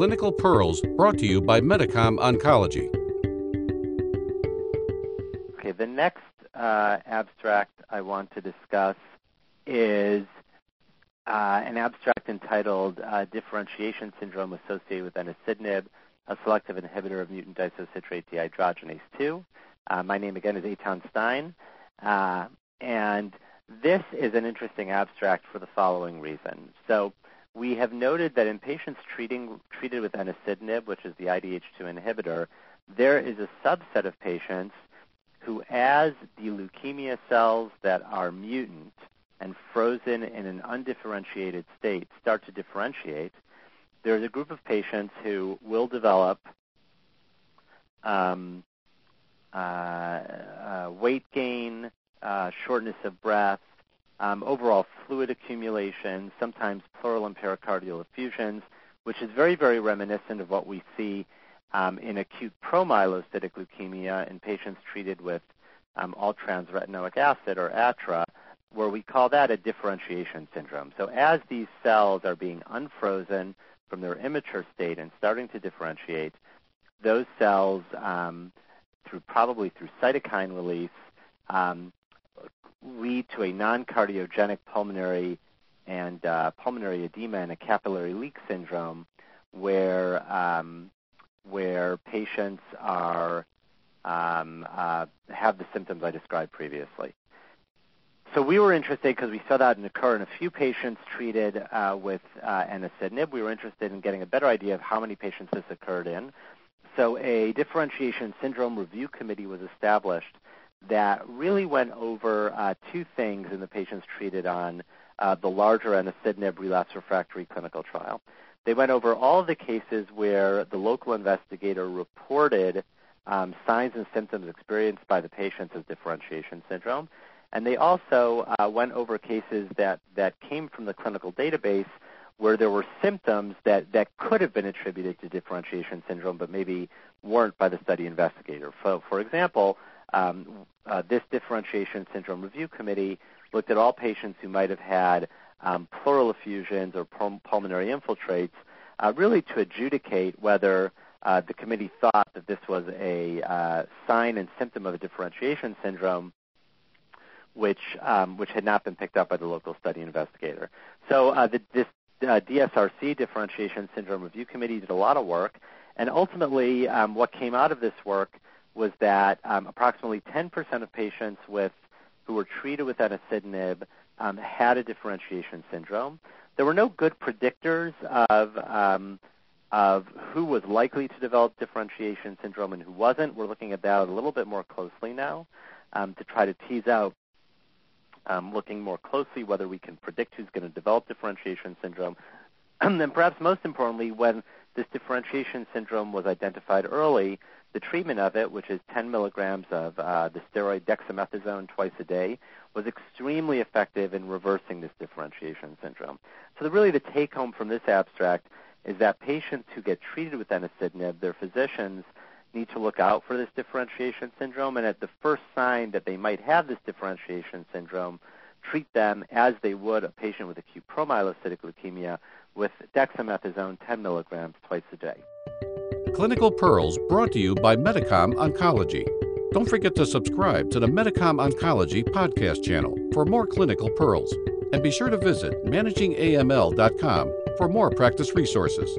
Clinical Pearls brought to you by Medicom Oncology. Okay, the next uh, abstract I want to discuss is uh, an abstract entitled uh, Differentiation Syndrome Associated with Enasidenib, a selective inhibitor of mutant isocitrate dehydrogenase 2. Uh, my name again is Eytan Stein, uh, and this is an interesting abstract for the following reason. So we have noted that in patients treating, treated with enasidenib, which is the IDH2 inhibitor, there is a subset of patients who, as the leukemia cells that are mutant and frozen in an undifferentiated state start to differentiate, there's a group of patients who will develop um, uh, uh, weight gain, uh, shortness of breath, um, overall fluid accumulation, sometimes pleural and pericardial effusions, which is very, very reminiscent of what we see um, in acute promyelocytic leukemia in patients treated with um, all-trans retinoic acid, or ATRA, where we call that a differentiation syndrome. So as these cells are being unfrozen from their immature state and starting to differentiate, those cells, um, through probably through cytokine release, um, lead to a non-cardiogenic pulmonary and uh, pulmonary edema and a capillary leak syndrome, where um, where patients are um, uh, have the symptoms I described previously. So we were interested because we saw that occur in a few patients treated uh, with uh. We were interested in getting a better idea of how many patients this occurred in. So a differentiation syndrome review committee was established that really went over uh, two things in the patients treated on uh, the larger enasidenib relapse refractory clinical trial. They went over all of the cases where the local investigator reported um, signs and symptoms experienced by the patients of differentiation syndrome. And they also uh, went over cases that, that came from the clinical database where there were symptoms that, that could have been attributed to differentiation syndrome but maybe weren't by the study investigator. So, for example, um, uh, this differentiation syndrome review committee looked at all patients who might have had um, pleural effusions or pul- pulmonary infiltrates, uh, really to adjudicate whether uh, the committee thought that this was a uh, sign and symptom of a differentiation syndrome, which um, which had not been picked up by the local study investigator. So uh, the, this uh, DSRC differentiation syndrome review committee did a lot of work, and ultimately, um, what came out of this work was that um, approximately 10% of patients with who were treated with enasidenib um, had a differentiation syndrome. There were no good predictors of um, of who was likely to develop differentiation syndrome and who wasn't. We're looking at that a little bit more closely now um, to try to tease out, um, looking more closely whether we can predict who's going to develop differentiation syndrome. and then perhaps most importantly, when this differentiation syndrome was identified early, the treatment of it, which is 10 milligrams of uh, the steroid dexamethasone twice a day, was extremely effective in reversing this differentiation syndrome. So the, really the take home from this abstract is that patients who get treated with enasidenib, their physicians need to look out for this differentiation syndrome, and at the first sign that they might have this differentiation syndrome, treat them as they would a patient with acute promyelocytic leukemia with dexamethasone 10 milligrams twice a day. Clinical Pearls brought to you by Medicom Oncology. Don't forget to subscribe to the Medicom Oncology podcast channel for more clinical pearls. And be sure to visit managingaml.com for more practice resources.